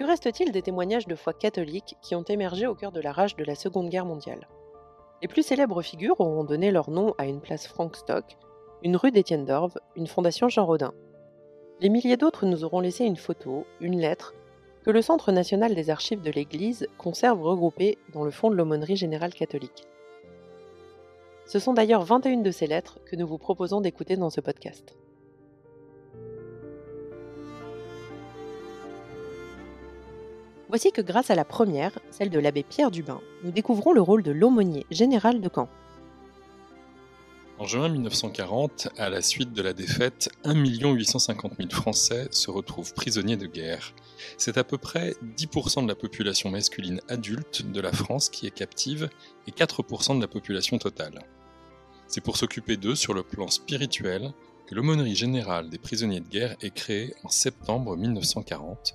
Que reste-t-il des témoignages de foi catholique qui ont émergé au cœur de la rage de la Seconde Guerre mondiale? Les plus célèbres figures auront donné leur nom à une place Frank Stock, une rue d'Étienne d'Orve, une fondation Jean Rodin. Les milliers d'autres nous auront laissé une photo, une lettre, que le Centre national des archives de l'Église conserve regroupées dans le fond de l'aumônerie générale catholique. Ce sont d'ailleurs 21 de ces lettres que nous vous proposons d'écouter dans ce podcast. Voici que grâce à la première, celle de l'abbé Pierre Dubin, nous découvrons le rôle de l'aumônier général de Caen. En juin 1940, à la suite de la défaite, 1 850 000 Français se retrouvent prisonniers de guerre. C'est à peu près 10% de la population masculine adulte de la France qui est captive et 4% de la population totale. C'est pour s'occuper d'eux sur le plan spirituel que l'aumônerie générale des prisonniers de guerre est créée en septembre 1940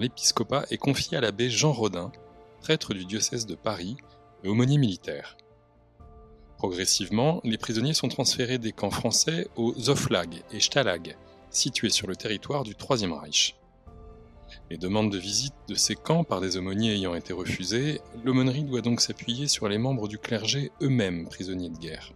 l'épiscopat et confiée à l'abbé Jean Rodin, prêtre du diocèse de Paris et aumônier militaire. Progressivement, les prisonniers sont transférés des camps français aux Oflag et Stalag, situés sur le territoire du Troisième Reich. Les demandes de visite de ces camps par des aumôniers ayant été refusées, l'aumônerie doit donc s'appuyer sur les membres du clergé eux-mêmes prisonniers de guerre.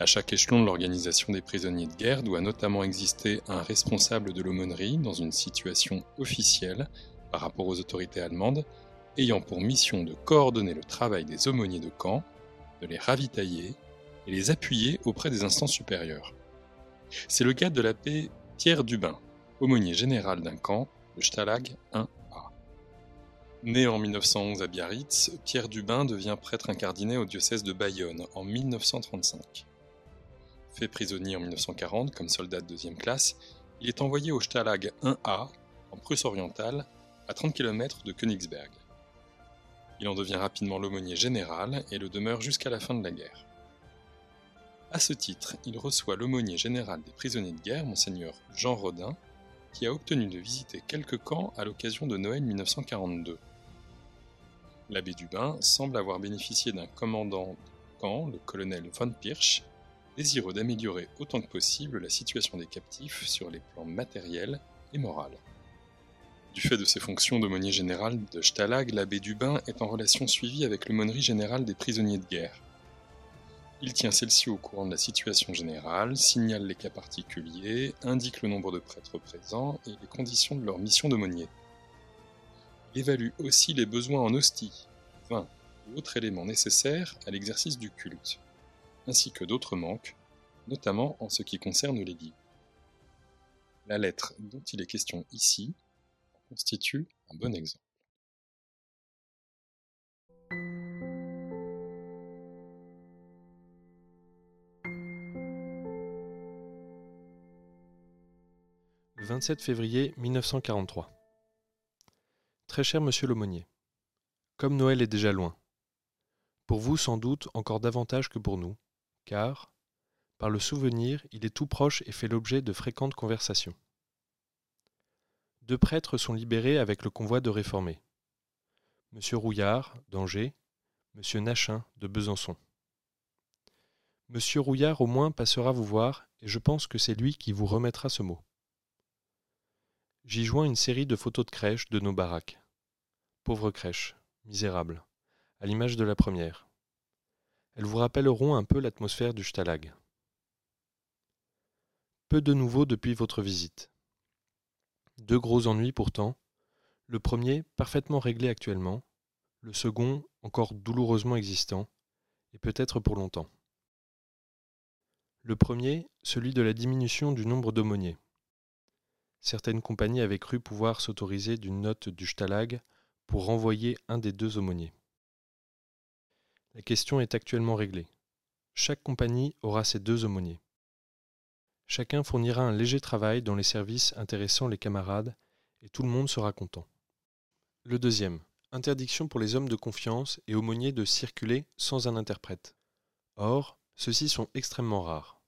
À chaque échelon de l'organisation des prisonniers de guerre doit notamment exister un responsable de l'aumônerie dans une situation officielle par rapport aux autorités allemandes, ayant pour mission de coordonner le travail des aumôniers de camp de les ravitailler et les appuyer auprès des instances supérieures. C'est le cas de l'abbé Pierre Dubin, aumônier général d'un camp, le Stalag 1A. Né en 1911 à Biarritz, Pierre Dubin devient prêtre incardiné au diocèse de Bayonne en 1935. Fait prisonnier en 1940 comme soldat de deuxième classe, il est envoyé au Stalag 1A, en Prusse orientale, à 30 km de Königsberg. Il en devient rapidement l'aumônier général et le demeure jusqu'à la fin de la guerre. À ce titre, il reçoit l'aumônier général des prisonniers de guerre, monseigneur Jean Rodin, qui a obtenu de visiter quelques camps à l'occasion de Noël 1942. L'abbé Dubin semble avoir bénéficié d'un commandant de camp, le colonel von Pirsch, désireux d'améliorer autant que possible la situation des captifs sur les plans matériels et moraux. Du fait de ses fonctions d'aumônier général de Stalag, l'abbé Dubin est en relation suivie avec l'aumônerie générale des prisonniers de guerre. Il tient celle-ci au courant de la situation générale, signale les cas particuliers, indique le nombre de prêtres présents et les conditions de leur mission d'aumônier. Évalue aussi les besoins en hostie, vin ou autres éléments nécessaires à l'exercice du culte, ainsi que d'autres manques, notamment en ce qui concerne l'église. La lettre dont il est question ici constitue un bon exemple. Le 27 février 1943. Très cher monsieur l'aumônier, comme Noël est déjà loin, pour vous sans doute encore davantage que pour nous, car, par le souvenir, il est tout proche et fait l'objet de fréquentes conversations. Deux prêtres sont libérés avec le convoi de réformés. Monsieur Rouillard, d'Angers, Monsieur Nachin, de Besançon. Monsieur Rouillard au moins passera vous voir, et je pense que c'est lui qui vous remettra ce mot. J'y joins une série de photos de crèches de nos baraques. Pauvres crèches, misérables, à l'image de la première. Elles vous rappelleront un peu l'atmosphère du Stalag. Peu de nouveau depuis votre visite. Deux gros ennuis pourtant. Le premier, parfaitement réglé actuellement. Le second, encore douloureusement existant, et peut-être pour longtemps. Le premier, celui de la diminution du nombre d'aumôniers. Certaines compagnies avaient cru pouvoir s'autoriser d'une note du Stalag pour renvoyer un des deux aumôniers. La question est actuellement réglée. Chaque compagnie aura ses deux aumôniers. Chacun fournira un léger travail dans les services intéressant les camarades, et tout le monde sera content. Le deuxième, interdiction pour les hommes de confiance et aumôniers de circuler sans un interprète. Or, ceux-ci sont extrêmement rares.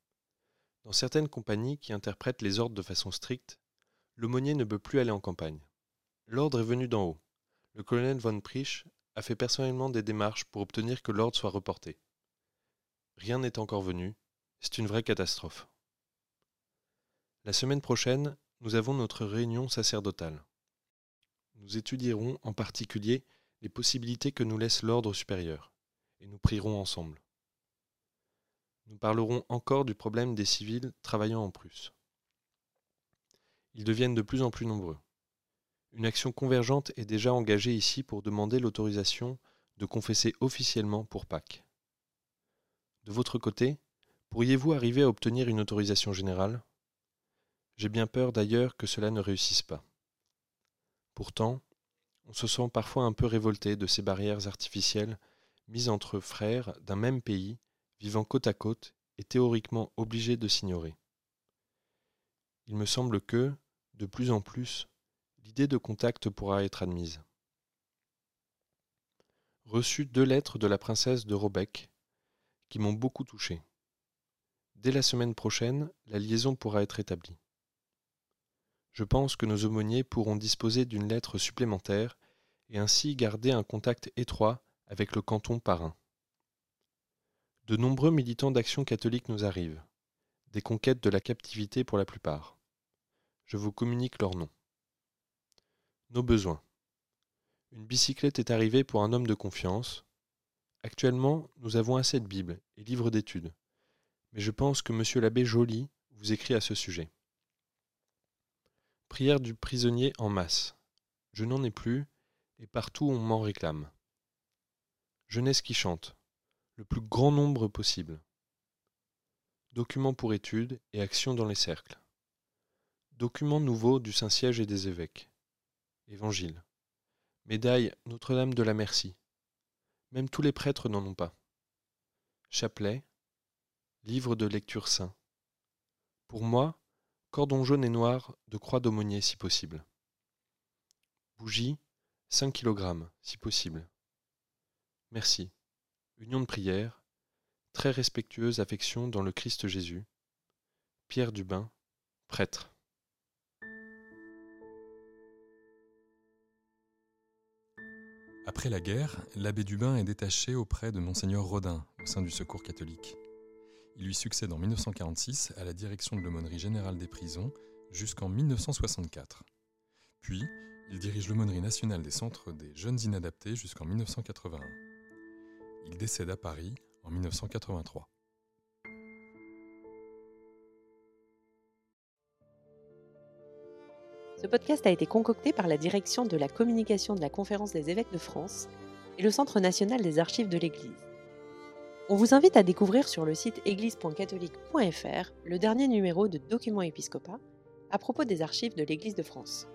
Dans certaines compagnies qui interprètent les ordres de façon stricte, l'aumônier ne peut plus aller en campagne. L'ordre est venu d'en haut. Le colonel von Prisch a fait personnellement des démarches pour obtenir que l'ordre soit reporté. Rien n'est encore venu, c'est une vraie catastrophe. La semaine prochaine, nous avons notre réunion sacerdotale. nous étudierons en particulier les possibilités que nous laisse l'ordre supérieur, et nous prierons ensemble. Nous parlerons encore du problème des civils travaillant en Prusse. Ils deviennent de plus en plus nombreux. Une action convergente est déjà engagée ici pour demander l'autorisation de confesser officiellement pour Pâques. De votre côté, pourriez-vous arriver à obtenir une autorisation générale? J'ai bien peur d'ailleurs que cela ne réussisse pas. Pourtant, on se sent parfois un peu révolté de ces barrières artificielles mises entre frères d'un même pays, vivant côte à côte et théoriquement obligés de s'ignorer. Il me semble que, de plus en plus, l'idée de contact pourra être admise. Reçu deux lettres de la princesse de Robeck qui m'ont beaucoup touché. Dès la semaine prochaine, la liaison pourra être établie. Je pense que nos aumôniers pourront disposer d'une lettre supplémentaire et ainsi garder un contact étroit avec le canton parrain. De nombreux militants d'action catholique nous arrivent, des conquêtes de la captivité pour la plupart. Je vous communique leurs noms. Nos besoins. Une bicyclette est arrivée pour un homme de confiance. Actuellement, nous avons assez de Bibles et livres d'études, mais je pense que M. l'abbé Joly vous écrit à ce sujet. Prière du prisonnier en masse. Je n'en ai plus, et partout on m'en réclame. Jeunesse qui chante, le plus grand nombre possible. Documents pour études et actions dans les cercles. Documents nouveaux du Saint-Siège et des évêques. Évangile. Médaille Notre-Dame de la Merci. Même tous les prêtres n'en ont pas. Chapelet. Livre de lecture saint. Pour moi, cordon jaune et noir de croix d'aumônier si possible. Bougie, 5 kg, si possible. Merci. Union de prière. Très respectueuse affection dans le Christ Jésus. Pierre Dubin, prêtre. Après la guerre, l'abbé Dubin est détaché auprès de Monseigneur Rodin au sein du Secours catholique. Il lui succède en 1946 à la direction de l'aumônerie générale des prisons jusqu'en 1964. Puis, il dirige l'aumônerie nationale des centres des jeunes inadaptés jusqu'en 1981. Il décède à Paris en 1983. Ce podcast a été concocté par la direction de la communication de la Conférence des évêques de France et le Centre national des archives de l'Église. On vous invite à découvrir sur le site église.catholique.fr le dernier numéro de Documents Épiscopat à propos des archives de l'Église de France.